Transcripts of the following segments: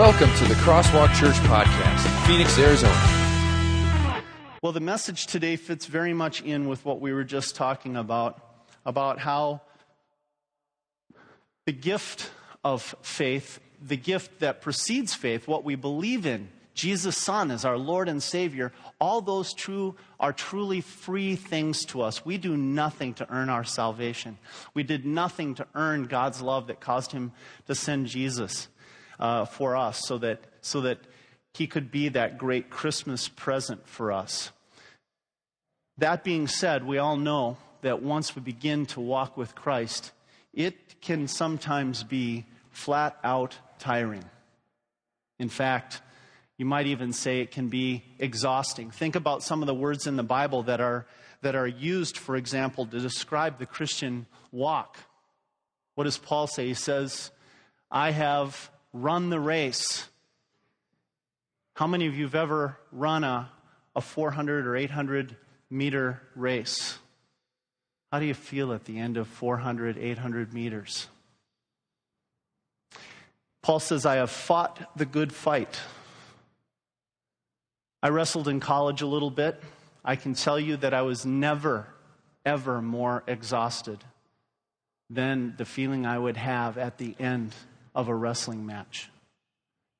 Welcome to the Crosswalk Church Podcast, Phoenix, Arizona. Well, the message today fits very much in with what we were just talking about about how the gift of faith, the gift that precedes faith, what we believe in, Jesus' Son as our Lord and Savior, all those true are truly free things to us. We do nothing to earn our salvation. We did nothing to earn God's love that caused Him to send Jesus uh, for us so that, so that He could be that great Christmas present for us. That being said, we all know that once we begin to walk with Christ, it can sometimes be flat out tiring. In fact, you might even say it can be exhausting. Think about some of the words in the Bible that are, that are used, for example, to describe the Christian walk. What does Paul say? He says, I have run the race. How many of you have ever run a, a 400 or 800 meter race? How do you feel at the end of 400, 800 meters? Paul says, I have fought the good fight. I wrestled in college a little bit. I can tell you that I was never, ever more exhausted than the feeling I would have at the end of a wrestling match.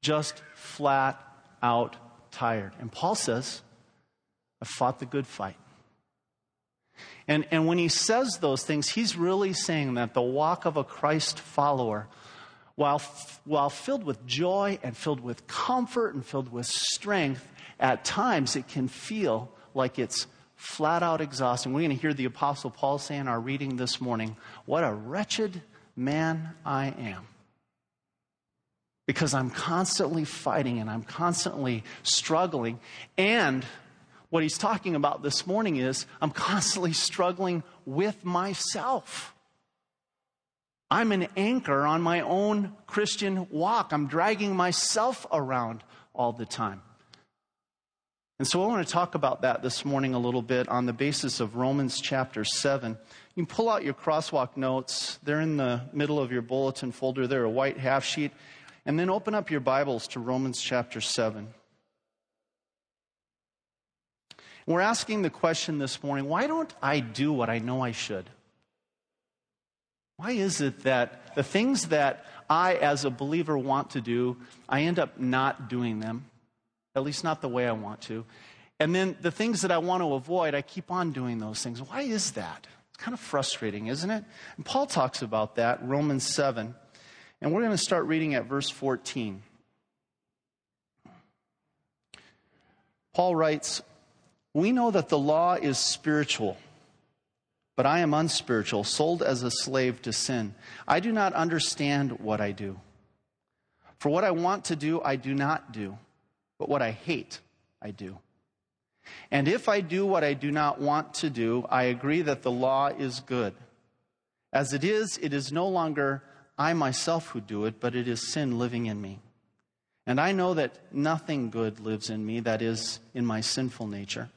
Just flat out tired. And Paul says, I fought the good fight. And, and when he says those things, he's really saying that the walk of a Christ follower, while, while filled with joy and filled with comfort and filled with strength, at times it can feel like it's flat out exhausting. We're going to hear the Apostle Paul say in our reading this morning, What a wretched man I am because I'm constantly fighting and I'm constantly struggling. And what he's talking about this morning is I'm constantly struggling with myself. I'm an anchor on my own Christian walk. I'm dragging myself around all the time. And so I want to talk about that this morning a little bit on the basis of Romans chapter 7. You can pull out your crosswalk notes. They're in the middle of your bulletin folder. They're a white half sheet. And then open up your Bibles to Romans chapter 7. We're asking the question this morning why don't I do what I know I should? Why is it that the things that I, as a believer, want to do, I end up not doing them? At least not the way I want to. And then the things that I want to avoid, I keep on doing those things. Why is that? It's kind of frustrating, isn't it? And Paul talks about that, Romans 7. And we're going to start reading at verse 14. Paul writes, We know that the law is spiritual, but I am unspiritual, sold as a slave to sin. I do not understand what I do. For what I want to do, I do not do, but what I hate, I do. And if I do what I do not want to do, I agree that the law is good. As it is, it is no longer I myself who do it, but it is sin living in me. And I know that nothing good lives in me, that is, in my sinful nature.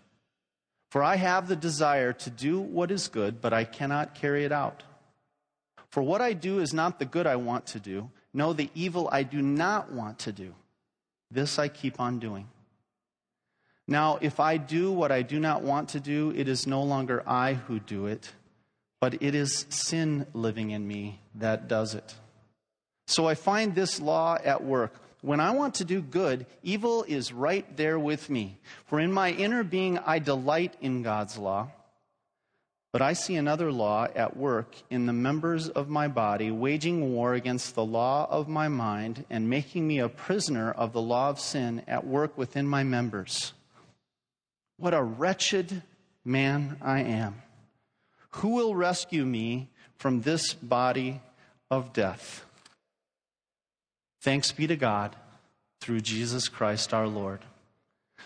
For I have the desire to do what is good, but I cannot carry it out. For what I do is not the good I want to do, no, the evil I do not want to do. This I keep on doing. Now, if I do what I do not want to do, it is no longer I who do it but it is sin living in me that does it. So I find this law at work. When I want to do good, evil is right there with me. For in my inner being, I delight in God's law. But I see another law at work in the members of my body, waging war against the law of my mind and making me a prisoner of the law of sin at work within my members. What a wretched man I am. Who will rescue me from this body of death? Thanks be to God through Jesus Christ our Lord.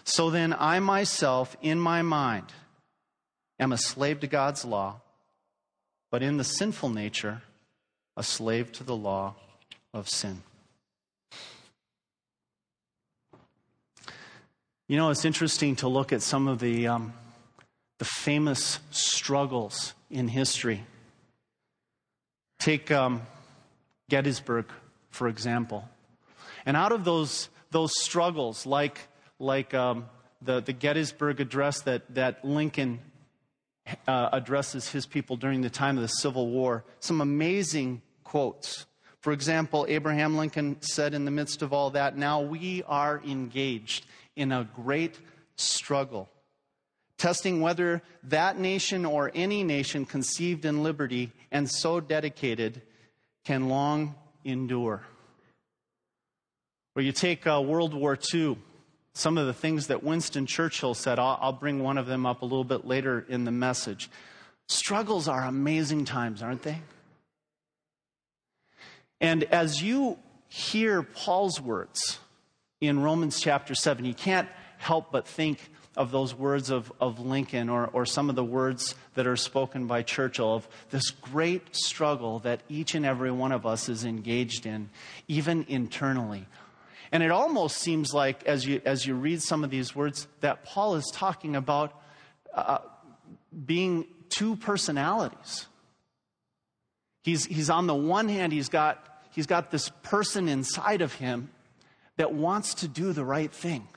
So then, I myself, in my mind, am a slave to God's law, but in the sinful nature, a slave to the law of sin. You know, it's interesting to look at some of the, um, the famous struggles in history. Take um, Gettysburg, for example. And out of those, those struggles, like, like um, the, the Gettysburg Address that, that Lincoln uh, addresses his people during the time of the Civil War, some amazing quotes. For example, Abraham Lincoln said in the midst of all that, Now we are engaged in a great struggle, testing whether that nation or any nation conceived in liberty and so dedicated can long endure. Or you take uh, World War II, some of the things that Winston Churchill said, I'll, I'll bring one of them up a little bit later in the message. Struggles are amazing times, aren't they? And as you hear Paul's words in Romans chapter 7, you can't help but think of those words of, of Lincoln or, or some of the words that are spoken by Churchill of this great struggle that each and every one of us is engaged in, even internally. And it almost seems like, as you, as you read some of these words, that Paul is talking about uh, being two personalities. He's, he's on the one hand, he's got, he's got this person inside of him that wants to do the right thing.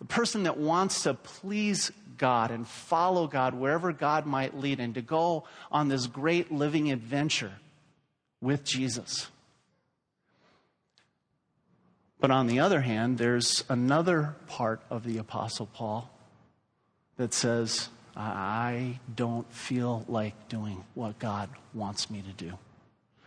A person that wants to please God and follow God wherever God might lead and to go on this great living adventure with Jesus. But on the other hand, there's another part of the Apostle Paul that says, I don't feel like doing what God wants me to do.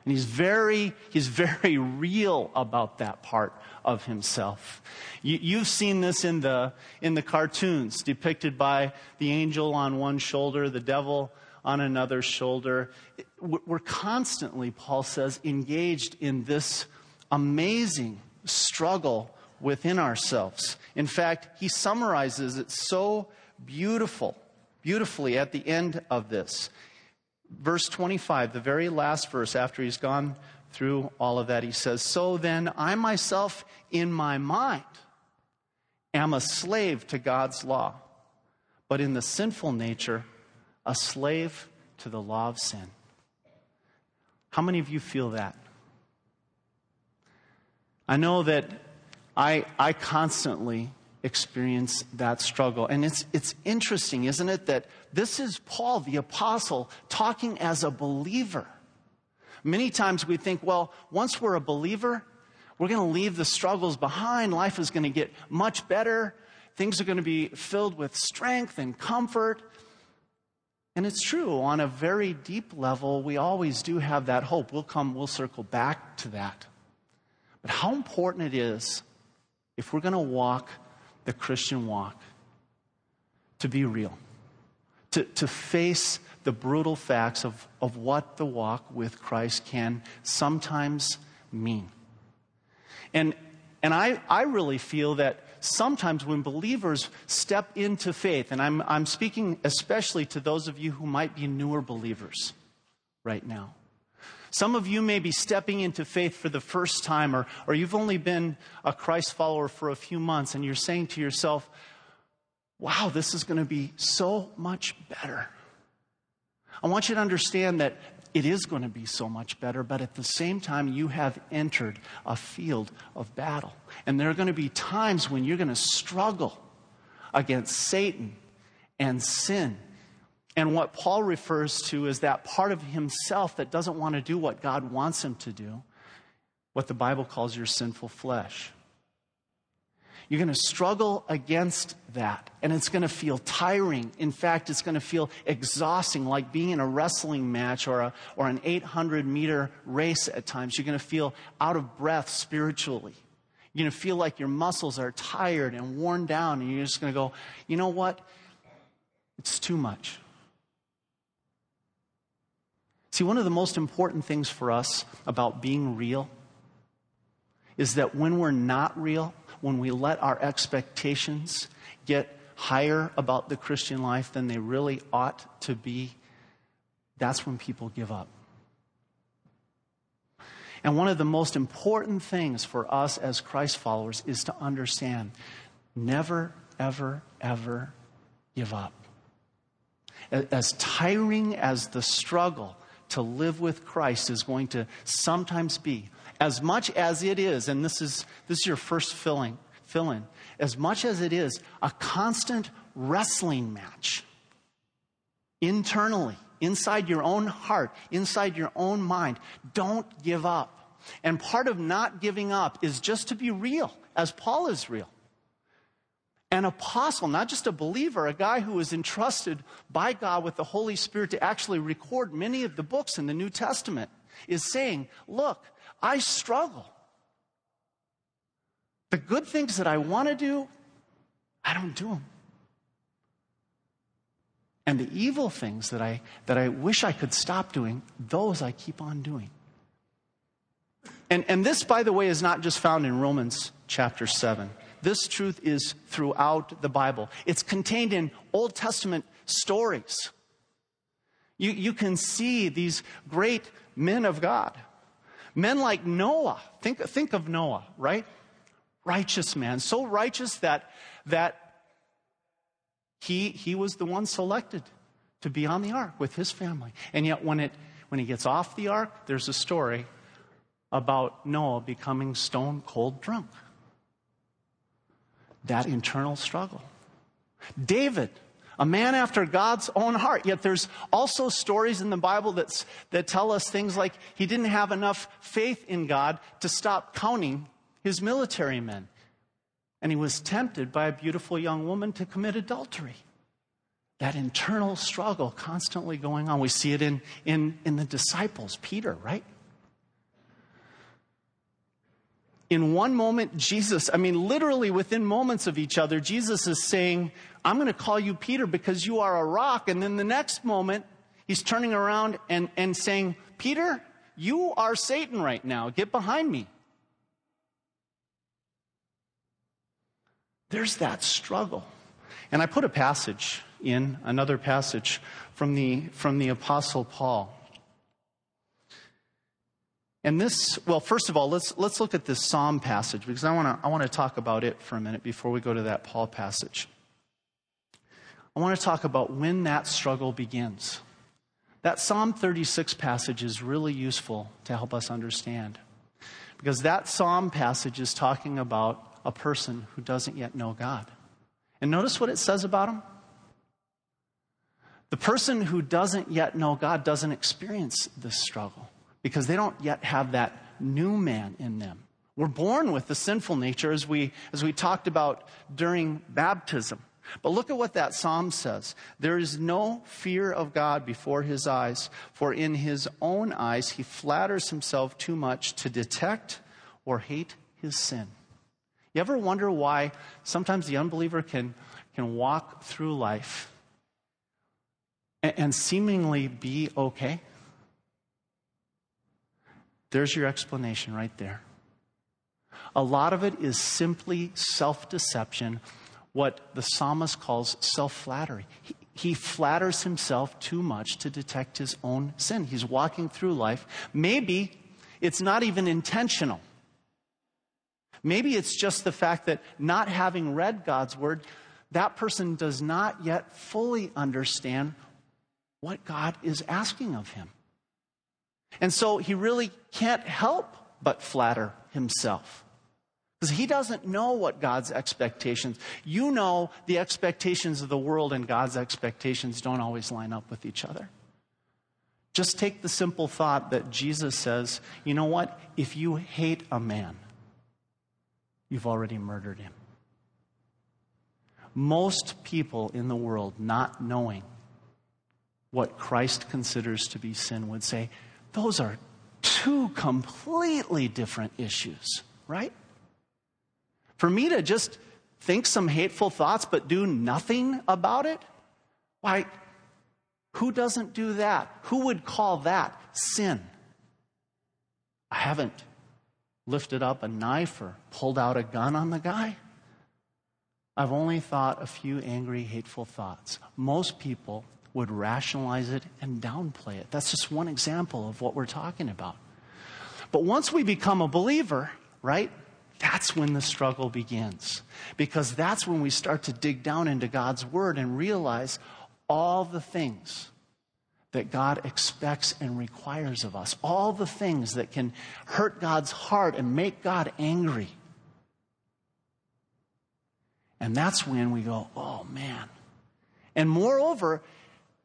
And he's very, he's very real about that part of himself. You, have seen this in the, in the cartoons depicted by the angel on one shoulder, the devil on another shoulder. We're constantly, Paul says, engaged in this amazing struggle within ourselves. In fact, he summarizes it so beautiful, beautifully at the end of this. Verse 25, the very last verse after he's gone through all of that, he says, So then I myself in my mind am a slave to God's law, but in the sinful nature, a slave to the law of sin. How many of you feel that? I know that I, I constantly experience that struggle. And it's, it's interesting, isn't it, that this is Paul, the apostle, talking as a believer. Many times we think, well, once we're a believer, we're going to leave the struggles behind. Life is going to get much better. Things are going to be filled with strength and comfort. And it's true, on a very deep level, we always do have that hope. We'll come, we'll circle back to that. But how important it is, if we're going to walk the Christian walk, to be real, to, to face the brutal facts of, of what the walk with Christ can sometimes mean. And, and I, I really feel that sometimes when believers step into faith, and I'm, I'm speaking especially to those of you who might be newer believers right now, some of you may be stepping into faith for the first time, or, or you've only been a Christ follower for a few months, and you're saying to yourself, wow, this is going to be so much better. I want you to understand that it is going to be so much better, but at the same time, you have entered a field of battle. And there are going to be times when you're going to struggle against Satan and sin and what Paul refers to is that part of himself that doesn't want to do what God wants him to do, what the Bible calls your sinful flesh. You're going to struggle against that, and it's going to feel tiring. In fact, it's going to feel exhausting, like being in a wrestling match or, a, or an 800 meter race at times. You're going to feel out of breath spiritually. You're going to feel like your muscles are tired and worn down, and you're just going to go, you know what? It's too much. See, one of the most important things for us about being real is that when we're not real, when we let our expectations get higher about the Christian life than they really ought to be, that's when people give up. And one of the most important things for us as Christ followers is to understand never, ever, ever give up. As tiring as the struggle to live with Christ is going to sometimes be, as much as it is, and this is, this is your first filling, fill in, as much as it is a constant wrestling match internally, inside your own heart, inside your own mind. Don't give up. And part of not giving up is just to be real, as Paul is real an apostle, not just a believer, a guy who was entrusted by God with the Holy Spirit to actually record many of the books in the New Testament, is saying, Look, I struggle. The good things that I want to do, I don't do them. And the evil things that I, that I wish I could stop doing, those I keep on doing. And, and this, by the way, is not just found in Romans chapter 7. This truth is throughout the Bible. It's contained in Old Testament stories. You, you can see these great men of God. Men like Noah. Think, think of Noah, right? Righteous man. So righteous that, that he, he was the one selected to be on the ark with his family. And yet, when, it, when he gets off the ark, there's a story about Noah becoming stone cold drunk that internal struggle. David, a man after God's own heart. Yet there's also stories in the Bible that's, that tell us things like he didn't have enough faith in God to stop counting his military men. And he was tempted by a beautiful young woman to commit adultery. That internal struggle constantly going on. We see it in, in, in the disciples, Peter, right? In one moment, Jesus, I mean, literally within moments of each other, Jesus is saying, I'm going to call you Peter because you are a rock. And then the next moment, he's turning around and, and saying, Peter, you are Satan right now. Get behind me. There's that struggle. And I put a passage in, another passage from the, from the Apostle Paul. And this, well, first of all, let's, let's look at this Psalm passage because I want to I wanna talk about it for a minute before we go to that Paul passage. I want to talk about when that struggle begins. That Psalm 36 passage is really useful to help us understand because that Psalm passage is talking about a person who doesn't yet know God. And notice what it says about him. The person who doesn't yet know God doesn't experience this struggle because they don't yet have that new man in them. We're born with the sinful nature as we, as we talked about during baptism. But look at what that psalm says. There is no fear of God before his eyes, for in his own eyes he flatters himself too much to detect or hate his sin. You ever wonder why sometimes the unbeliever can, can walk through life and, and seemingly be okay? There's your explanation right there. A lot of it is simply self deception, what the psalmist calls self flattery. He, he flatters himself too much to detect his own sin. He's walking through life. Maybe it's not even intentional. Maybe it's just the fact that not having read God's word, that person does not yet fully understand what God is asking of him. And so he really can't help but flatter himself. Because he doesn't know what God's expectations. You know the expectations of the world and God's expectations don't always line up with each other. Just take the simple thought that Jesus says, you know what? If you hate a man, you've already murdered him. Most people in the world, not knowing what Christ considers to be sin, would say, those are two completely different issues, right? For me to just think some hateful thoughts but do nothing about it, why, who doesn't do that? Who would call that sin? I haven't lifted up a knife or pulled out a gun on the guy. I've only thought a few angry, hateful thoughts. Most people would rationalize it and downplay it. That's just one example of what we're talking about. But once we become a believer, right, that's when the struggle begins. Because that's when we start to dig down into God's Word and realize all the things that God expects and requires of us, all the things that can hurt God's heart and make God angry. And that's when we go, oh man. And moreover,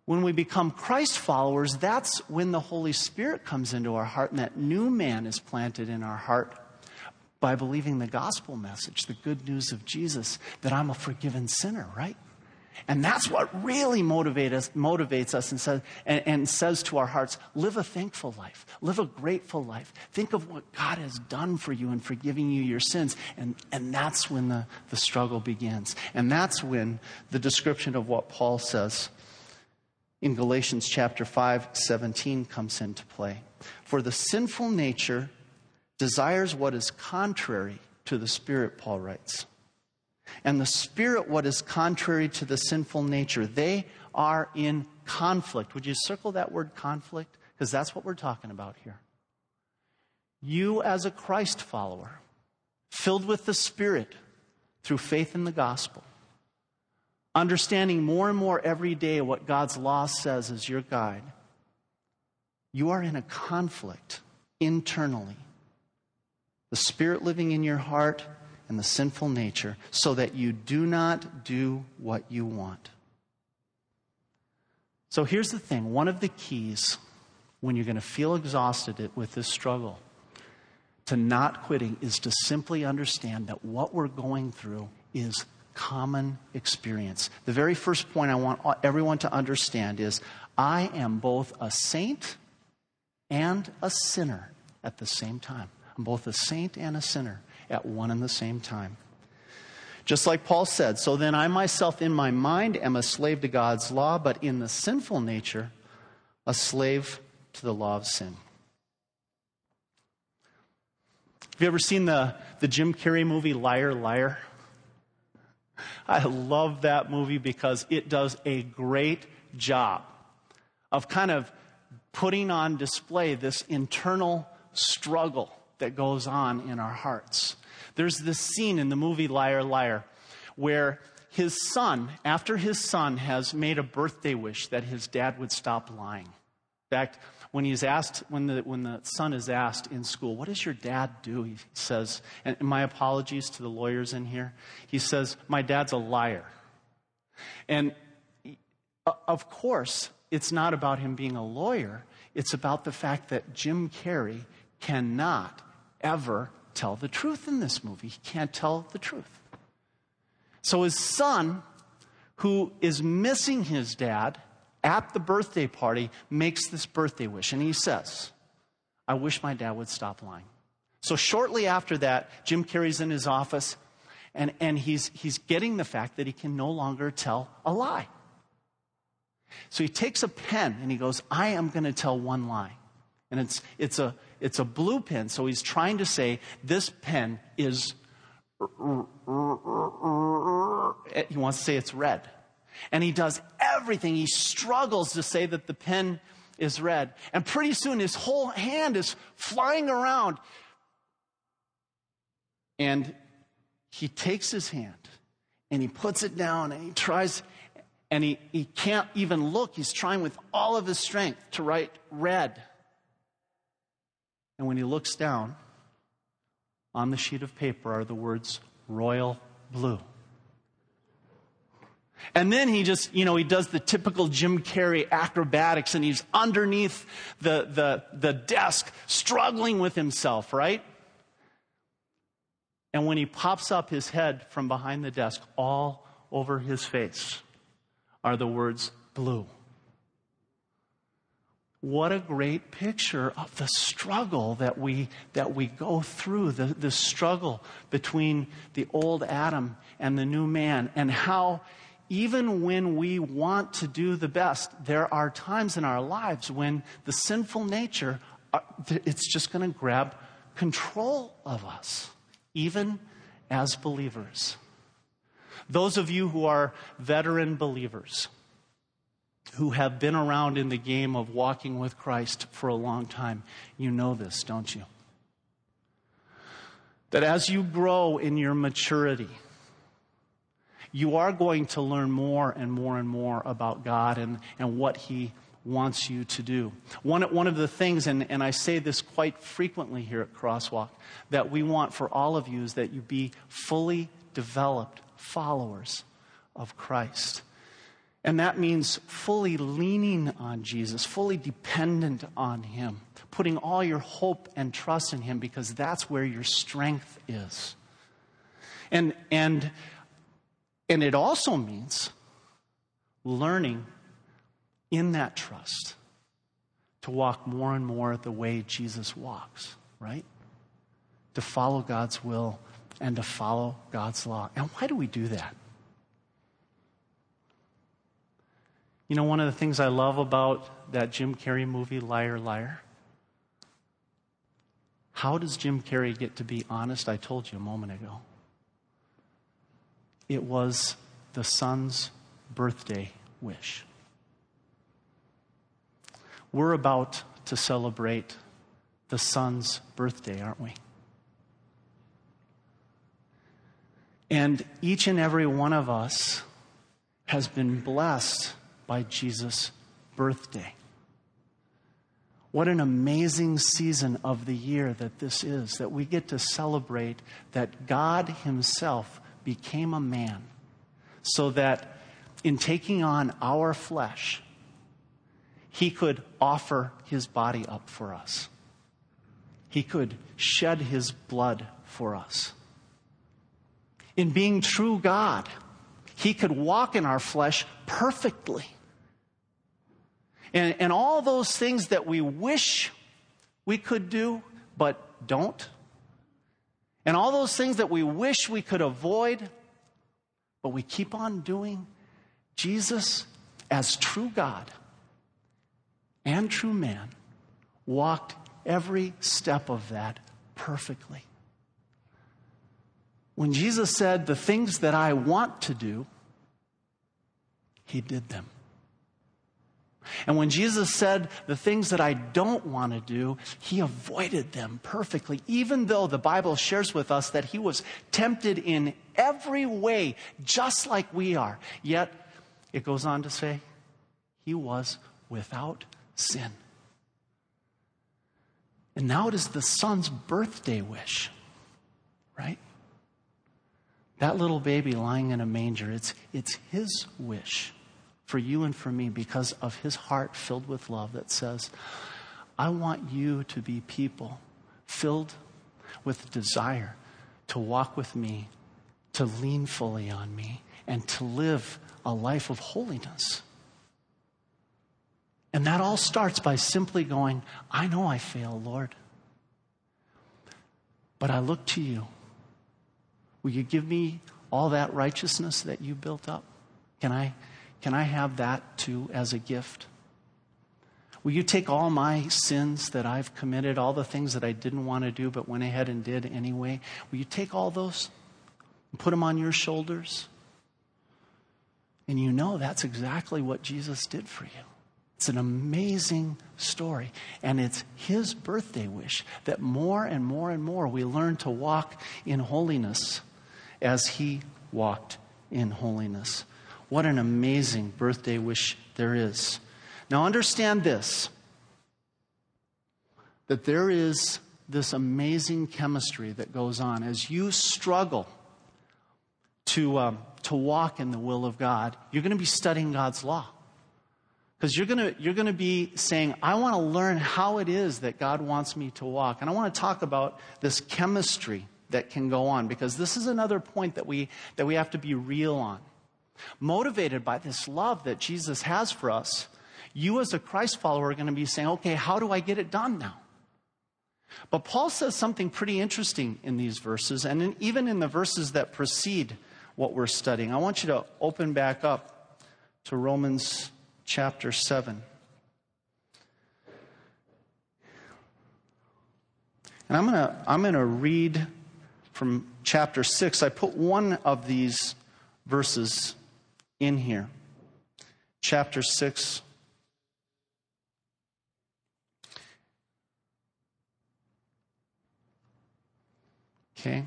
when we become Christ followers, that's when the Holy Spirit comes into our heart and that new man is planted in our heart by believing the gospel message, the good news of Jesus, that I'm a forgiven sinner, right? And that's what really motivate us, motivates us and says, and, and says to our hearts live a thankful life, live a grateful life. Think of what God has done for you in forgiving you your sins. And, and that's when the, the struggle begins. And that's when the description of what Paul says in Galatians chapter 5, 17 comes into play. For the sinful nature desires what is contrary to the Spirit, Paul writes and the spirit what is contrary to the sinful nature. They are in conflict. Would you circle that word conflict? Because that's what we're talking about here. You, as a Christ follower, filled with the Spirit through faith in the gospel, understanding more and more every day what God's law says as your guide, you are in a conflict internally. The Spirit living in your heart and the sinful nature so that you do not do what you want. So here's the thing one of the keys when you're going to feel exhausted with this struggle to not quitting is to simply understand that what we're going through is common experience. The very first point I want everyone to understand is I am both a saint and a sinner at the same time. I'm both a saint and a sinner at one and the same time. Just like Paul said, so then I myself in my mind am a slave to God's law, but in the sinful nature, a slave to the law of sin. Have you ever seen the, the Jim Carrey movie Liar, Liar? I love that movie because it does a great job of kind of putting on display this internal struggle that goes on in our hearts. There's this scene in the movie Liar, Liar where his son, after his son has made a birthday wish that his dad would stop lying. In fact, when he's asked, when the, when the son is asked in school, what does your dad do? He says, and my apologies to the lawyers in here, he says, my dad's a liar. And uh, of course, it's not about him being a lawyer. It's about the fact that Jim Carrey cannot ever tell the truth in this movie. He can't tell the truth. So his son, who is missing his dad at the birthday party, makes this birthday wish. And he says, I wish my dad would stop lying. So shortly after that, Jim Carrey's in his office and, and he's, he's getting the fact that he can no longer tell a lie. So he takes a pen and he goes, I am going to tell one lie. And it's, it's, a, it's a blue pen, so he's trying to say this pen is. He wants to say it's red. And he does everything. He struggles to say that the pen is red. And pretty soon his whole hand is flying around. And he takes his hand and he puts it down and he tries, and he, he can't even look. He's trying with all of his strength to write red. And when he looks down, on the sheet of paper are the words royal blue. And then he just, you know, he does the typical Jim Carrey acrobatics and he's underneath the, the, the desk struggling with himself, right? And when he pops up his head from behind the desk, all over his face are the words blue. What a great picture of the struggle that we, that we go through, the, the struggle between the old Adam and the new man, and how even when we want to do the best, there are times in our lives when the sinful nature, uh, it's just going to grab control of us, even as believers. Those of you who are veteran believers, who have been around in the game of walking with Christ for a long time, you know this, don't you? That as you grow in your maturity, you are going to learn more and more and more about God and, and what He wants you to do. One, one of the things, and, and I say this quite frequently here at Crosswalk, that we want for all of you is that you be fully developed followers of Christ. And that means fully leaning on Jesus, fully dependent on Him, putting all your hope and trust in Him because that's where your strength is. And, and, and it also means learning in that trust to walk more and more the way Jesus walks, right? To follow God's will and to follow God's law. And why do we do that? You know, one of the things I love about that Jim Carrey movie, Liar, Liar? How does Jim Carrey get to be honest? I told you a moment ago. It was the son's birthday wish. We're about to celebrate the son's birthday, aren't we? And each and every one of us has been blessed by Jesus' birthday. What an amazing season of the year that this is, that we get to celebrate that God Himself became a man so that in taking on our flesh, he could offer his body up for us. He could shed his blood for us. In being true God, he could walk in our flesh perfectly. And, and all those things that we wish we could do, but don't. And all those things that we wish we could avoid, but we keep on doing. Jesus, as true God, and true man walked every step of that perfectly. When Jesus said, The things that I want to do, he did them. And when Jesus said, The things that I don't want to do, he avoided them perfectly, even though the Bible shares with us that he was tempted in every way, just like we are. Yet, it goes on to say, he was without sin. And now it is the son's birthday wish, right? That little baby lying in a manger, it's, it's his wish for you and for me because of his heart filled with love that says, I want you to be people filled with desire to walk with me, to lean fully on me, and to live a life of holiness. And that all starts by simply going, I know I fail, Lord. But I look to you. Will you give me all that righteousness that you built up? Can I, can I have that too as a gift? Will you take all my sins that I've committed, all the things that I didn't want to do but went ahead and did anyway? Will you take all those and put them on your shoulders? And you know that's exactly what Jesus did for you. It's an amazing story. And it's his birthday wish that more and more and more we learn to walk in holiness as he walked in holiness. What an amazing birthday wish there is. Now, understand this that there is this amazing chemistry that goes on as you struggle to, um, to walk in the will of God. You're going to be studying God's law. Because you're going you're to be saying, I want to learn how it is that God wants me to walk. And I want to talk about this chemistry that can go on, because this is another point that we, that we have to be real on. Motivated by this love that Jesus has for us, you as a Christ follower are going to be saying, okay, how do I get it done now? But Paul says something pretty interesting in these verses, and in, even in the verses that precede what we're studying. I want you to open back up to Romans chapter 7. And I'm going to I'm going to read from chapter 6. I put one of these verses in here. Chapter 6. Okay.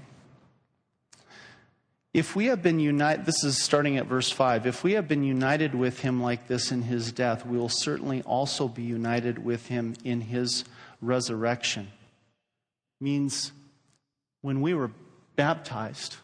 If we have been united, this is starting at verse 5. If we have been united with him like this in his death, we will certainly also be united with him in his resurrection. Means when we were baptized,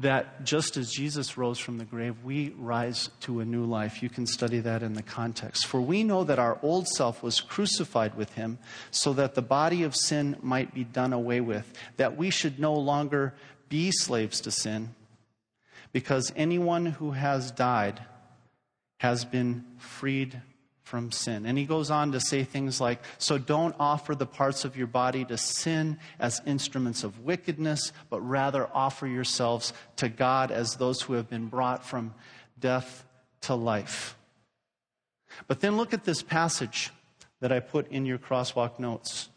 that just as Jesus rose from the grave, we rise to a new life. You can study that in the context. For we know that our old self was crucified with him so that the body of sin might be done away with, that we should no longer be slaves to sin, because anyone who has died has been freed from sin. And he goes on to say things like So don't offer the parts of your body to sin as instruments of wickedness, but rather offer yourselves to God as those who have been brought from death to life. But then look at this passage that I put in your crosswalk notes.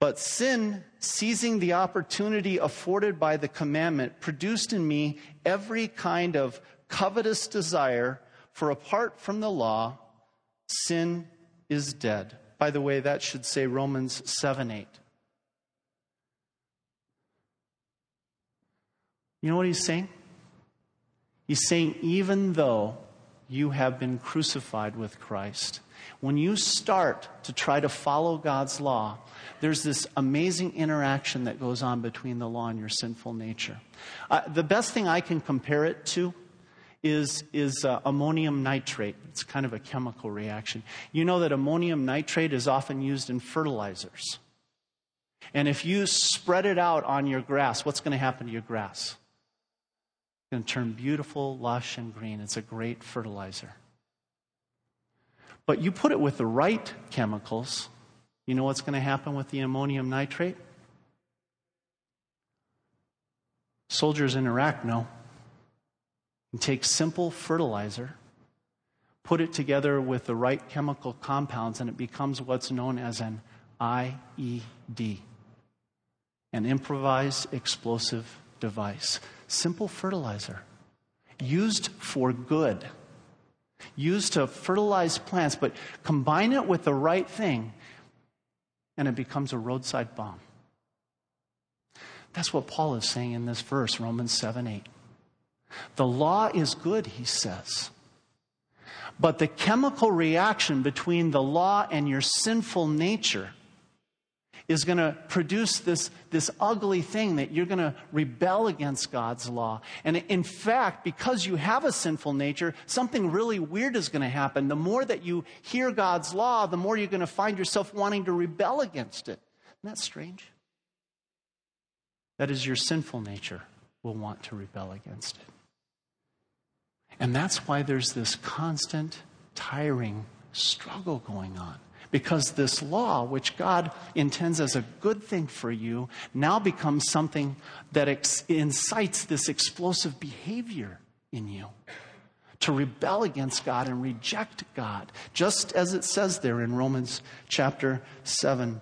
But sin, seizing the opportunity afforded by the commandment, produced in me every kind of covetous desire, for apart from the law, sin is dead. By the way, that should say Romans 7 8. You know what he's saying? He's saying, even though you have been crucified with Christ, when you start to try to follow God's law, there's this amazing interaction that goes on between the law and your sinful nature. Uh, the best thing I can compare it to is, is uh, ammonium nitrate. It's kind of a chemical reaction. You know that ammonium nitrate is often used in fertilizers. And if you spread it out on your grass, what's going to happen to your grass? It's going to turn beautiful, lush, and green. It's a great fertilizer. But you put it with the right chemicals, you know what's going to happen with the ammonium nitrate? Soldiers in Iraq know. You take simple fertilizer, put it together with the right chemical compounds, and it becomes what's known as an IED, an improvised explosive device. Simple fertilizer, used for good, used to fertilize plants, but combine it with the right thing, and it becomes a roadside bomb. That's what Paul is saying in this verse, Romans 7 8. The law is good, he says. But the chemical reaction between the law and your sinful nature is going to produce this, this ugly thing that you're going to rebel against God's law. And in fact, because you have a sinful nature, something really weird is going to happen. The more that you hear God's law, the more you're going to find yourself wanting to rebel against it. Isn't that strange? That is, your sinful nature will want to rebel against it. And that's why there's this constant, tiring struggle going on. Because this law, which God intends as a good thing for you, now becomes something that ex- incites this explosive behavior in you to rebel against God and reject God, just as it says there in Romans chapter 7,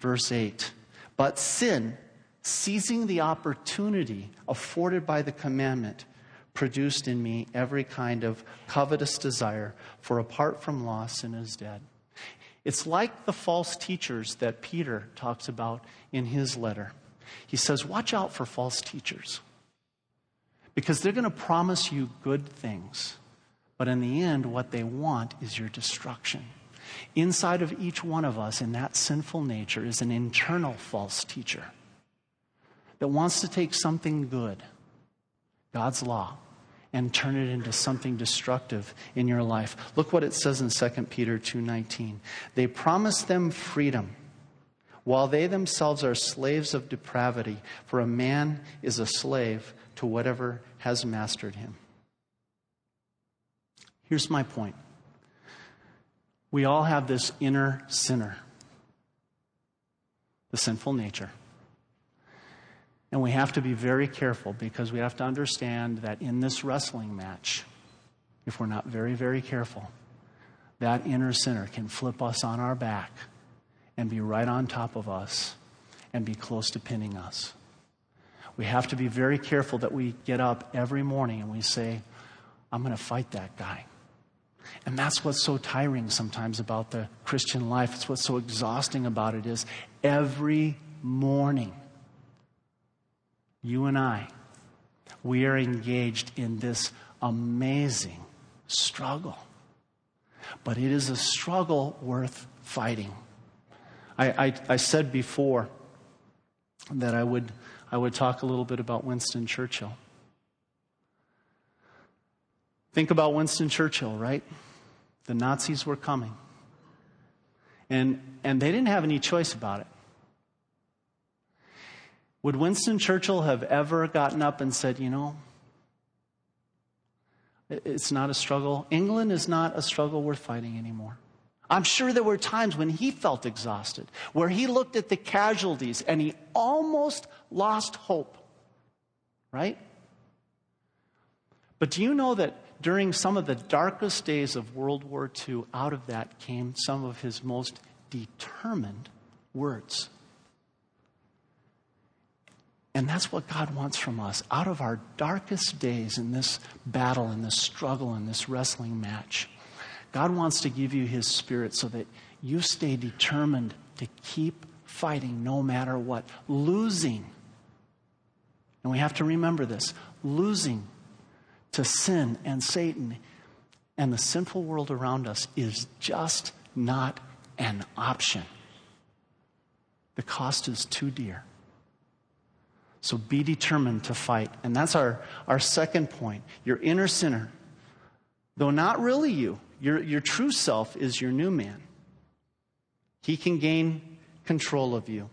verse 8. But sin, seizing the opportunity afforded by the commandment, produced in me every kind of covetous desire, for apart from law, sin is dead. It's like the false teachers that Peter talks about in his letter. He says, Watch out for false teachers because they're going to promise you good things, but in the end, what they want is your destruction. Inside of each one of us, in that sinful nature, is an internal false teacher that wants to take something good, God's law, and turn it into something destructive in your life. Look what it says in 2 Peter 2:19. They promise them freedom while they themselves are slaves of depravity, for a man is a slave to whatever has mastered him. Here's my point. We all have this inner sinner, the sinful nature. And we have to be very careful because we have to understand that in this wrestling match, if we're not very, very careful, that inner sinner can flip us on our back and be right on top of us and be close to pinning us. We have to be very careful that we get up every morning and we say, I'm going to fight that guy. And that's what's so tiring sometimes about the Christian life. It's what's so exhausting about it is every morning you and I we are engaged in this amazing struggle. But it is a struggle worth fighting. I, I, I said before that I would, I would talk a little bit about Winston Churchill. Think about Winston Churchill, right? The Nazis were coming. And, and they didn't have any choice about it. Would Winston Churchill have ever gotten up and said, you know, it's not a struggle. England is not a struggle worth fighting anymore. I'm sure there were times when he felt exhausted, where he looked at the casualties and he almost lost hope. Right? But do you know that during some of the darkest days of World War II, out of that came some of his most determined words? And that's what God wants from us. Out of our darkest days in this battle, in this struggle, in this wrestling match, God wants to give you His Spirit so that you stay determined to keep fighting no matter what. Losing, and we have to remember this losing to sin and Satan and the sinful world around us is just not an option. The cost is too dear. So be determined to fight. And that's our, our second point. Your inner sinner, though not really you, your, your true self is your new man. He can gain control of you.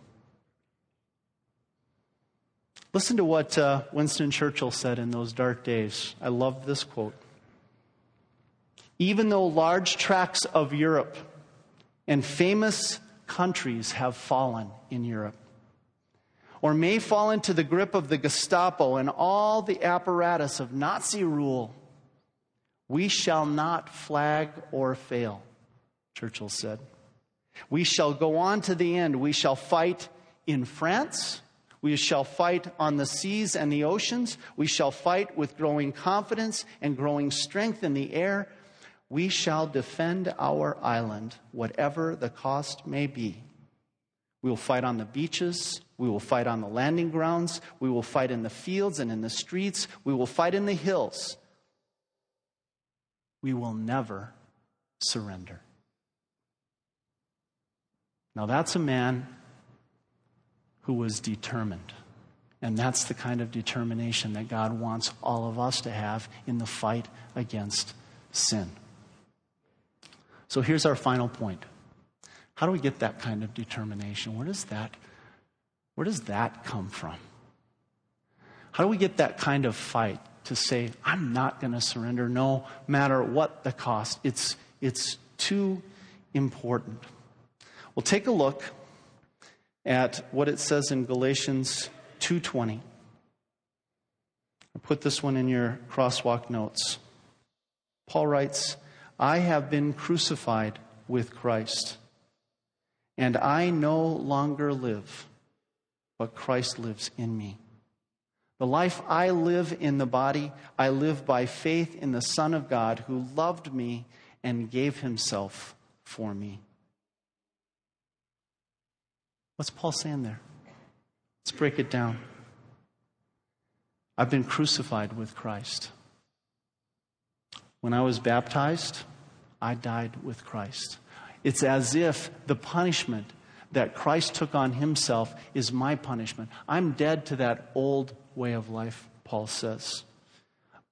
Listen to what uh, Winston Churchill said in those dark days. I love this quote. Even though large tracts of Europe and famous countries have fallen in Europe, or may fall into the grip of the Gestapo and all the apparatus of Nazi rule, we shall not flag or fail, Churchill said. We shall go on to the end. We shall fight in France. We shall fight on the seas and the oceans. We shall fight with growing confidence and growing strength in the air. We shall defend our island, whatever the cost may be. We will fight on the beaches. We will fight on the landing grounds. We will fight in the fields and in the streets. We will fight in the hills. We will never surrender. Now, that's a man who was determined. And that's the kind of determination that God wants all of us to have in the fight against sin. So here's our final point. How do we get that kind of determination? Where does that, where does that come from? How do we get that kind of fight to say, I'm not going to surrender no matter what the cost? It's, it's too important. Well, take a look at what it says in Galatians 2:20. I put this one in your crosswalk notes. Paul writes, "I have been crucified with Christ. And I no longer live, but Christ lives in me. The life I live in the body, I live by faith in the Son of God who loved me and gave himself for me. What's Paul saying there? Let's break it down. I've been crucified with Christ. When I was baptized, I died with Christ. It's as if the punishment that Christ took on himself is my punishment. I'm dead to that old way of life, Paul says.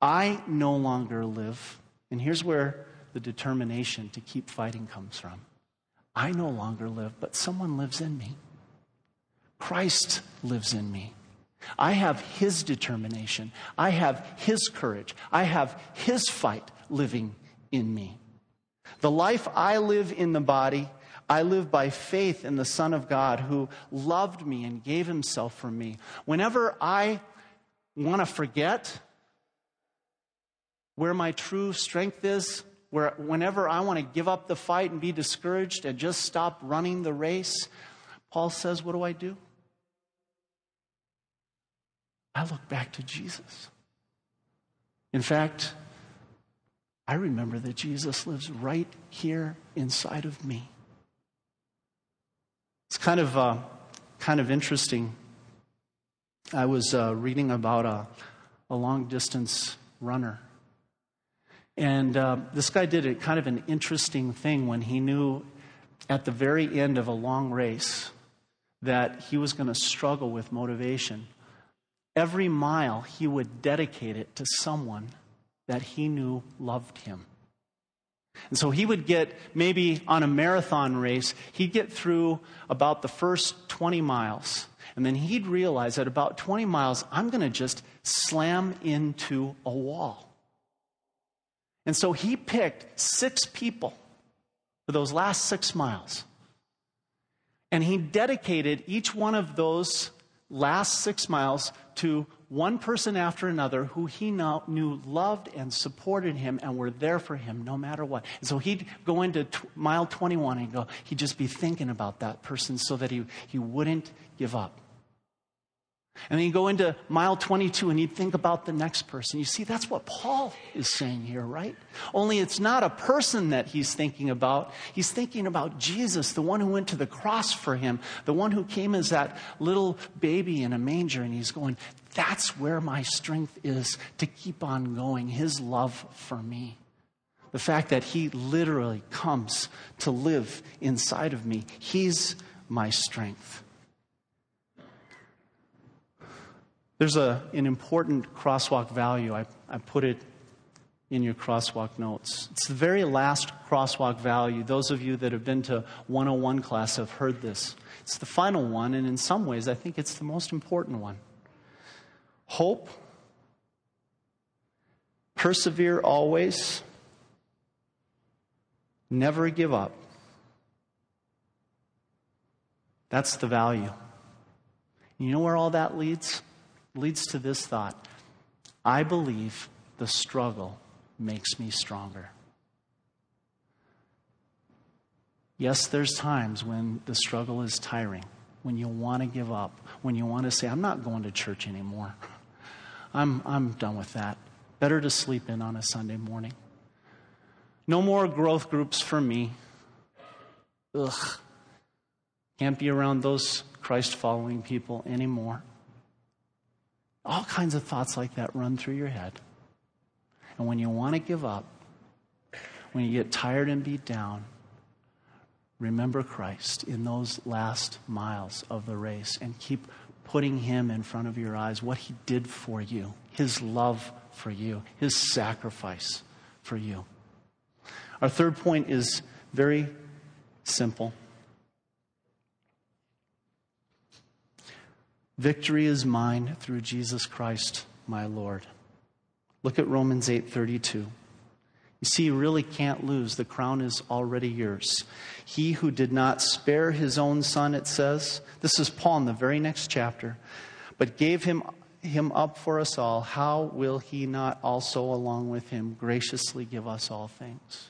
I no longer live. And here's where the determination to keep fighting comes from. I no longer live, but someone lives in me. Christ lives in me. I have his determination. I have his courage. I have his fight living in me. The life I live in the body, I live by faith in the Son of God who loved me and gave himself for me. Whenever I want to forget where my true strength is, where whenever I want to give up the fight and be discouraged and just stop running the race, Paul says, What do I do? I look back to Jesus. In fact, I remember that Jesus lives right here inside of me. It's kind of, uh, kind of interesting. I was uh, reading about a, a long distance runner. And uh, this guy did a kind of an interesting thing when he knew at the very end of a long race that he was going to struggle with motivation. Every mile, he would dedicate it to someone that he knew loved him. And so he would get, maybe on a marathon race, he'd get through about the first 20 miles. And then he'd realize at about 20 miles, I'm going to just slam into a wall. And so he picked six people for those last six miles. And he dedicated each one of those last six miles to one person after another who he knew loved and supported him and were there for him no matter what. And so he'd go into t- mile 21 and go, he'd just be thinking about that person so that he, he wouldn't give up. And then you go into mile 22 and you think about the next person. You see, that's what Paul is saying here, right? Only it's not a person that he's thinking about. He's thinking about Jesus, the one who went to the cross for him, the one who came as that little baby in a manger. And he's going, that's where my strength is to keep on going, his love for me. The fact that he literally comes to live inside of me, he's my strength. There's a, an important crosswalk value. I, I put it in your crosswalk notes. It's the very last crosswalk value. Those of you that have been to 101 class have heard this. It's the final one, and in some ways, I think it's the most important one. Hope, persevere always, never give up. That's the value. You know where all that leads? Leads to this thought I believe the struggle makes me stronger. Yes, there's times when the struggle is tiring, when you want to give up, when you want to say, I'm not going to church anymore. I'm, I'm done with that. Better to sleep in on a Sunday morning. No more growth groups for me. Ugh. Can't be around those Christ following people anymore. All kinds of thoughts like that run through your head. And when you want to give up, when you get tired and beat down, remember Christ in those last miles of the race and keep putting Him in front of your eyes, what He did for you, His love for you, His sacrifice for you. Our third point is very simple. Victory is mine through Jesus Christ, my Lord. Look at Romans 8:32. You see, you really can't lose. The crown is already yours. He who did not spare his own son, it says, this is Paul in the very next chapter, but gave him, him up for us all, how will he not also, along with him, graciously give us all things?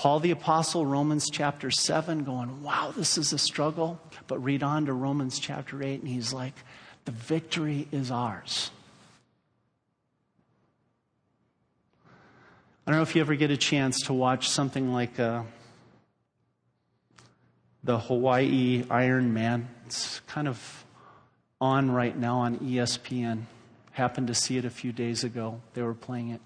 Paul the Apostle, Romans chapter 7, going, wow, this is a struggle. But read on to Romans chapter 8, and he's like, the victory is ours. I don't know if you ever get a chance to watch something like uh, the Hawaii Iron Man. It's kind of on right now on ESPN. Happened to see it a few days ago. They were playing it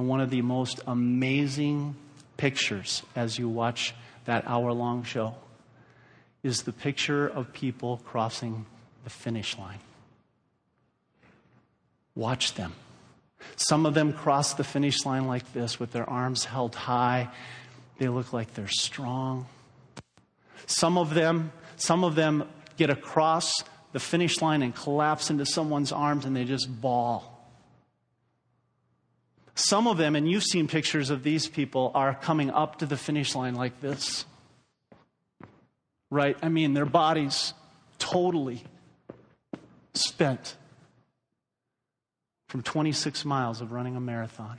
and one of the most amazing pictures as you watch that hour long show is the picture of people crossing the finish line. Watch them. Some of them cross the finish line like this with their arms held high. They look like they're strong. Some of them, some of them get across the finish line and collapse into someone's arms and they just bawl. Some of them, and you've seen pictures of these people, are coming up to the finish line like this. Right? I mean, their bodies totally spent from 26 miles of running a marathon.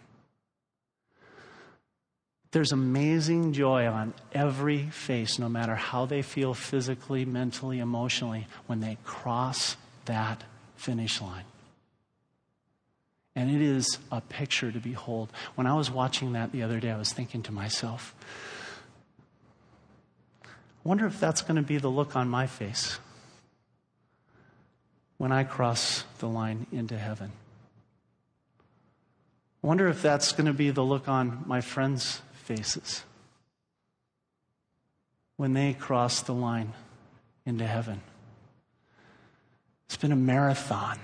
There's amazing joy on every face, no matter how they feel physically, mentally, emotionally, when they cross that finish line. And it is a picture to behold. When I was watching that the other day, I was thinking to myself, wonder if that's going to be the look on my face. when I cross the line into heaven. Wonder if that's going to be the look on my friends' faces when they cross the line into heaven. It's been a marathon,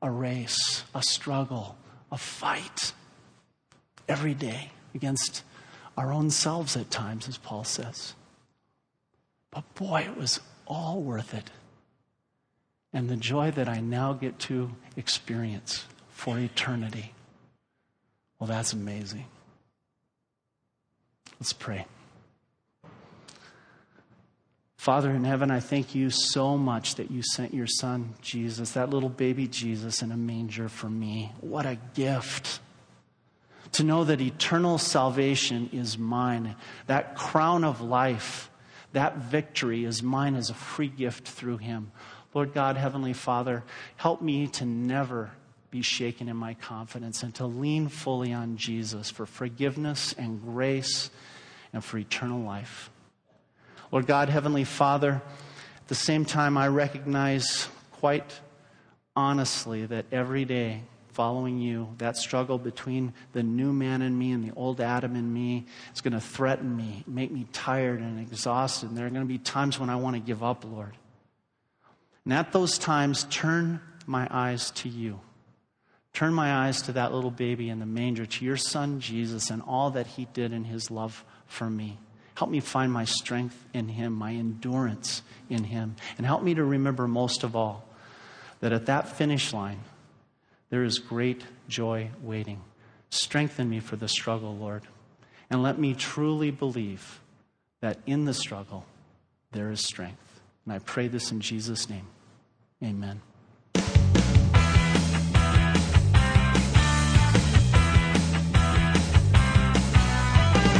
a race, a struggle, a fight every day against our own selves at times, as Paul says. But boy, it was all worth it. And the joy that I now get to experience for eternity. Well, that's amazing. Let's pray. Father in heaven, I thank you so much that you sent your son, Jesus, that little baby Jesus, in a manger for me. What a gift. To know that eternal salvation is mine, that crown of life, that victory is mine as a free gift through him. Lord God, Heavenly Father, help me to never be shaken in my confidence and to lean fully on Jesus for forgiveness and grace and for eternal life. Lord God, Heavenly Father, at the same time, I recognize quite honestly that every day following you, that struggle between the new man in me and the old Adam in me is going to threaten me, make me tired and exhausted. And there are going to be times when I want to give up, Lord. And at those times, turn my eyes to you. Turn my eyes to that little baby in the manger, to your son Jesus, and all that he did in his love for me. Help me find my strength in him, my endurance in him. And help me to remember most of all that at that finish line, there is great joy waiting. Strengthen me for the struggle, Lord. And let me truly believe that in the struggle, there is strength. And I pray this in Jesus' name. Amen.